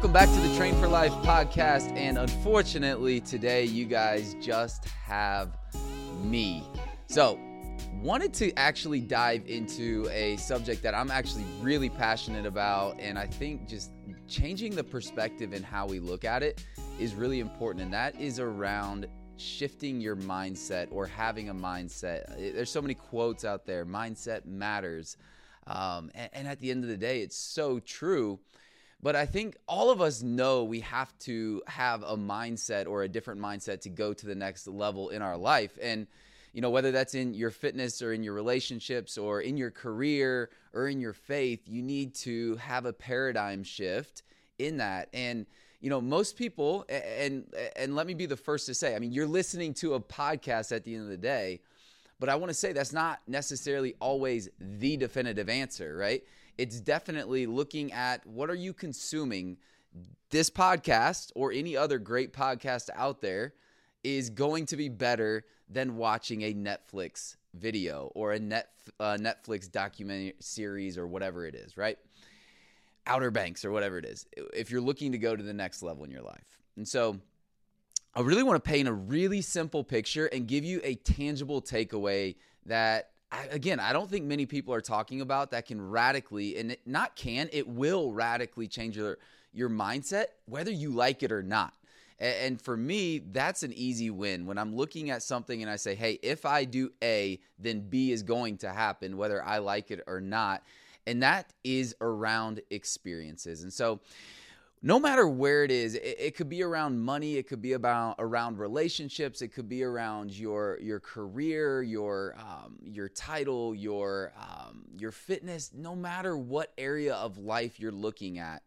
Welcome back to the Train for Life podcast. And unfortunately, today you guys just have me. So, wanted to actually dive into a subject that I'm actually really passionate about. And I think just changing the perspective and how we look at it is really important. And that is around shifting your mindset or having a mindset. There's so many quotes out there mindset matters. Um, and, and at the end of the day, it's so true. But I think all of us know we have to have a mindset or a different mindset to go to the next level in our life. And, you know, whether that's in your fitness or in your relationships or in your career or in your faith, you need to have a paradigm shift in that. And, you know, most people, and and let me be the first to say, I mean, you're listening to a podcast at the end of the day, but I want to say that's not necessarily always the definitive answer, right? it's definitely looking at what are you consuming this podcast or any other great podcast out there is going to be better than watching a Netflix video or a net uh, Netflix documentary series or whatever it is, right? Outer Banks or whatever it is. If you're looking to go to the next level in your life. And so I really want to paint a really simple picture and give you a tangible takeaway that I, again, I don't think many people are talking about that can radically, and it, not can, it will radically change your your mindset, whether you like it or not. And, and for me, that's an easy win. When I'm looking at something and I say, hey, if I do A, then B is going to happen, whether I like it or not. And that is around experiences. And so, no matter where it is it, it, could be around money it could be about around relationships it could be around your your career your um, your title your um, your fitness no matter what area of life you're looking at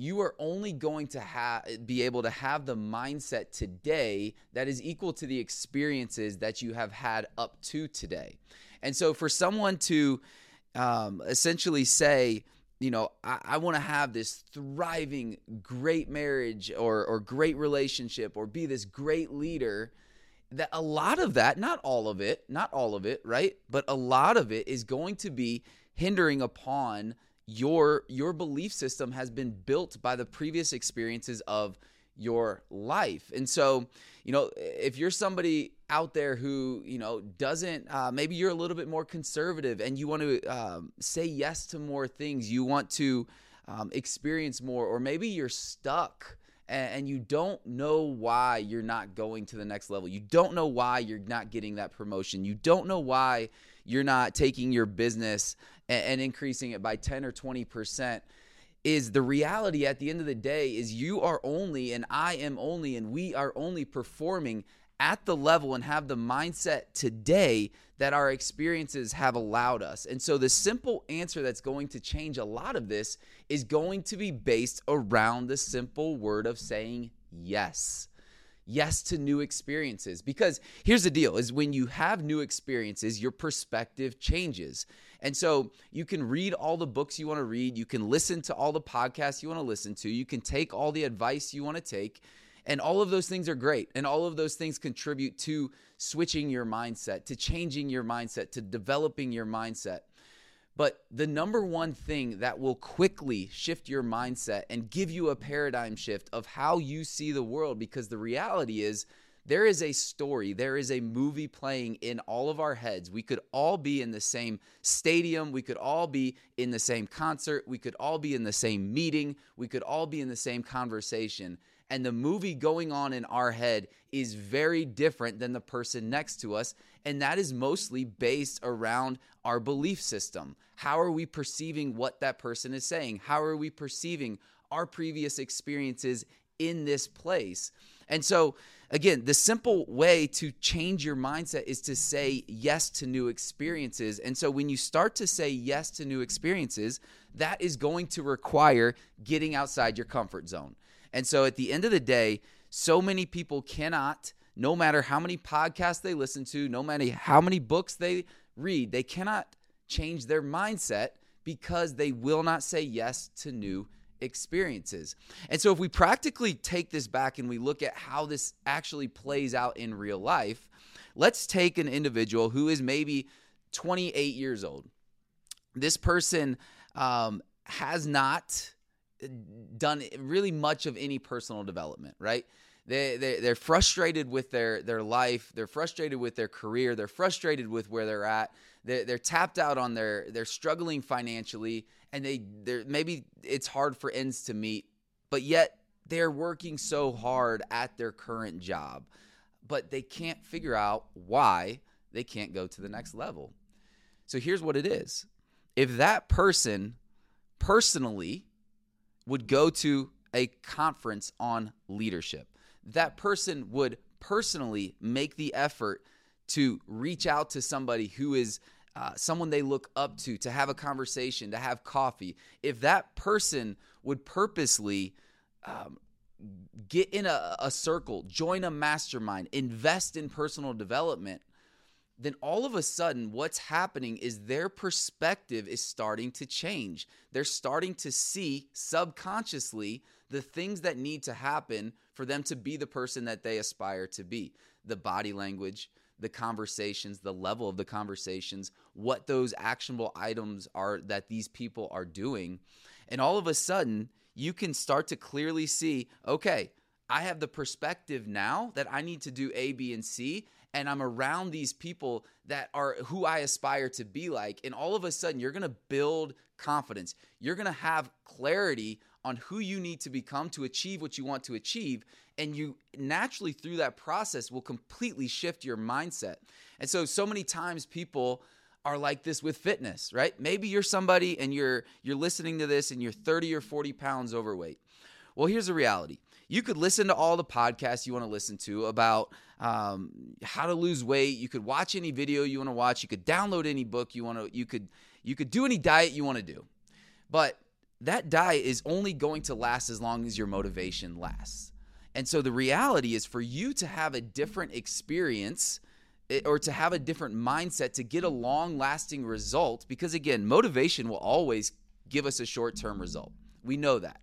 you are only going to have be able to have the mindset today that is equal to the experiences that you have had up to today. And so for someone to um, essentially say you know, I, I want to have this thriving, great marriage or, or great relationship or be this great leader. That a lot of that, not all of it, not all of it, right? But a lot of it is going to be hindering upon your your belief system has been built by the previous experiences of your life. And so, you know, if you're somebody out there who, you know, doesn't, uh, maybe you're a little bit more conservative and you want to um, say yes to more things, you want to um, experience more, or maybe you're stuck and, you don't know why you're not going to the next level. You don't know why you're not getting that promotion. You don't know why you're not taking your business and, and increasing it by 10 or 20 percent is the reality at the end of the day is you are only and I am only and we are only performing at the level and have the mindset today that our experiences have allowed us. And so the simple answer that's going to change a lot of this is going to be based around the simple word of saying yes. Yes to new experiences. Because here's the deal is when you have new experiences your perspective changes and so you can read all the books you want to read you can listen to all the podcasts you want to listen to you can take all the advice you want to take and all of those things are great and all of those things contribute to switching your mindset to changing your mindset to developing your mindset. But the number one thing that will quickly shift your mindset and give you a paradigm shift of how you see the world, because the reality is there is a story, there is a movie playing in all of our heads. We could all be in the same stadium, we could all be in the same concert, we could all be in the same meeting, we could all be in the same conversation and the movie going on in our head is very different than the person next to us. And that is mostly based around our belief system. How are we perceiving what that person is saying? How are we perceiving our previous experiences in this place? And so, again, the simple way to change your mindset is to say yes to new experiences. And so, when you start to say yes to new experiences, that is going to require getting outside your comfort zone. And so at the end of the day, so many people cannot, no matter how many podcasts they listen to, no matter how many books they read, they cannot change their mindset because they will not say yes to new experiences. And so if we practically take this back and we look at how this actually plays out in real life, let's take an individual who is maybe 28 years old. This person um, has not done really much of any personal development, right? They, they, they're frustrated with their, their life. They're frustrated with their career. They're frustrated with where they're at. They're, they're tapped out on their, they're struggling financially and they, they're, maybe it's hard for ends to meet, but yet they're working so hard at their current job, but they can't figure out why they can't go to the next level. So here's what it is. If that person personally would go to a conference on leadership, that person would personally make the effort to reach out to somebody who is uh, someone they look up to, to have a conversation, to have coffee. If that person would purposely um, get in a, a circle, join a mastermind, invest in personal development, then all of a sudden, what's happening is their perspective is starting to change. They're starting to see subconsciously the things that need to happen for them to be the person that they aspire to be the body language, the conversations, the level of the conversations, what those actionable items are that these people are doing. And all of a sudden, you can start to clearly see okay, I have the perspective now that I need to do A, B, and C. And I'm around these people that are who I aspire to be like. And all of a sudden, you're to build confidence. You're to have clarity on who you need to become to achieve what you want to achieve. And you naturally, through that process, will completely shift your mindset. And so, so many times people are like this with fitness, right? Maybe you're somebody and you're you're listening to this and you're 30 or 40 pounds overweight. Well, here's the reality. You could listen to all the podcasts you want to listen to about um, how to lose weight. You could watch any video you want to watch. You could download any book you want to. You could you could do any diet you want to do, but that diet is only going to last as long as your motivation lasts. And so the reality is for you to have a different experience eh, or to have a different mindset to get a long lasting result because again motivation will always give us a short term result. We know that.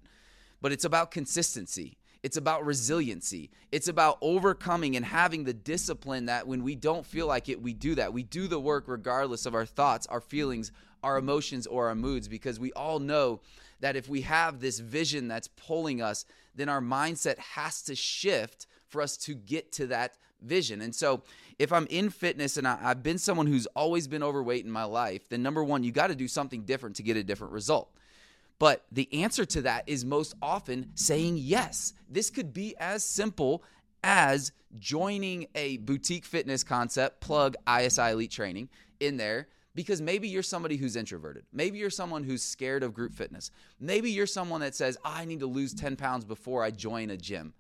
But it's about consistency. It's about resiliency. It's about overcoming and having the discipline that when we don't feel like it we do that. We do the work regardless of our thoughts our feelings our emotions or our moods because we all know that if we have this vision that's pulling us then our mindset has to shift for us to get to that vision. And so, if I'm in fitness and I, have been someone who's always been overweight in my life, then number one, you got to do something different to get a different result. But the answer to that is most often saying yes. This could be as simple as joining a boutique fitness concept, plug ISI Elite Training in there because maybe you're somebody who's introverted. Maybe you're someone who's scared of group fitness. Maybe you're someone that says, I need to lose 10 pounds before I join a gym.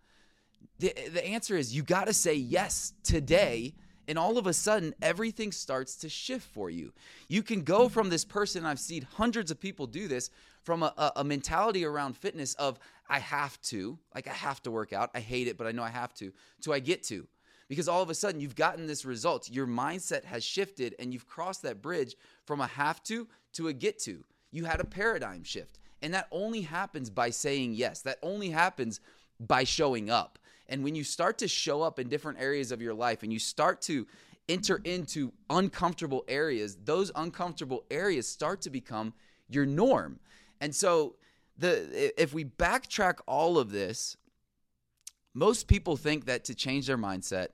The, the answer is you got to say yes today and all of a sudden everything starts to shift for you you can go from this person i've seen hundreds of people do this from a, a, mentality around fitness of i have to like i have to work out i hate it but i know i have to to i get to because all of a sudden you've gotten this result. Your mindset has shifted and you've crossed that bridge from a have to to a get to. You had a paradigm shift. And that only happens by saying yes. That only happens by showing up. And when you start to show up in different areas of your life and you start to enter into uncomfortable areas, those uncomfortable areas start to become your norm. And so the if we backtrack all of this, most people think that to change their mindset,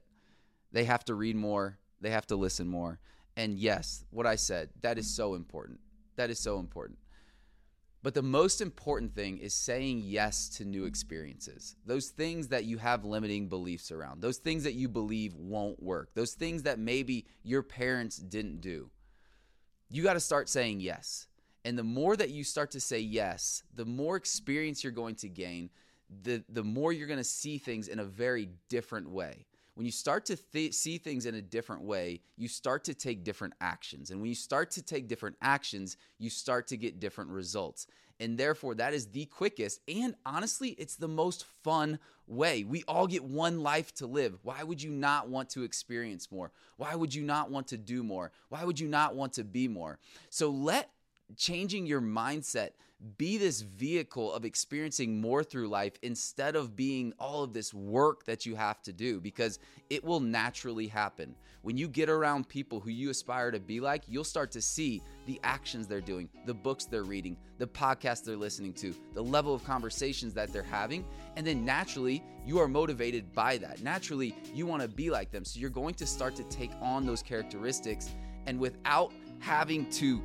they have to read more, they have to listen more. And yes, what I said, that is so important. That is so important. But the most important thing is saying yes to new experiences. Those things that you have limiting beliefs around, those things that you believe won't work, those things that maybe your parents didn't do. You got to start saying yes. And the more that you start to say yes, the more experience you're going to gain, the, the more you're going to see things in a very different way when you start to th- see things in a different way, you start to take different actions. And when you start to take different actions, you start to get different results. And therefore, that is the quickest and honestly, it's the most fun way. We all get one life to live. Why would you not want to experience more? Why would you not want to do more? Why would you not want to be more? So let changing your mindset be this vehicle of experiencing more through life instead of being all of this work that you have to do because it will naturally happen. When you get around people who you aspire to be like, you'll start to see the actions they're doing, the books they're reading, the podcasts they're listening to, the level of conversations that they're having. And then naturally, you are motivated by that. Naturally, you want to be like them. So you're going to start to take on those characteristics. And without having to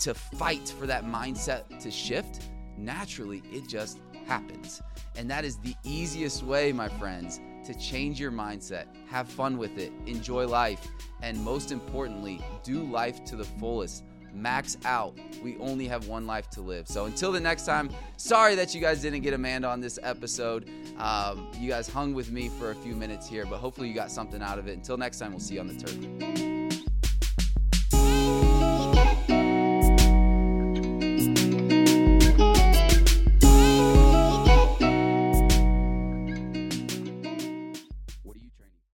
to fight for that mindset to shift, naturally it just happens. And that is the easiest way, my friends, to change your mindset, have fun with it, enjoy life, and most importantly, do life to the fullest. Max out. We only have one life to live. So until the next time, sorry that you guys didn't get Amanda on this episode. Um, you guys hung with me for a few minutes here, but hopefully you got something out of it. Until next time, we'll see you on the turf.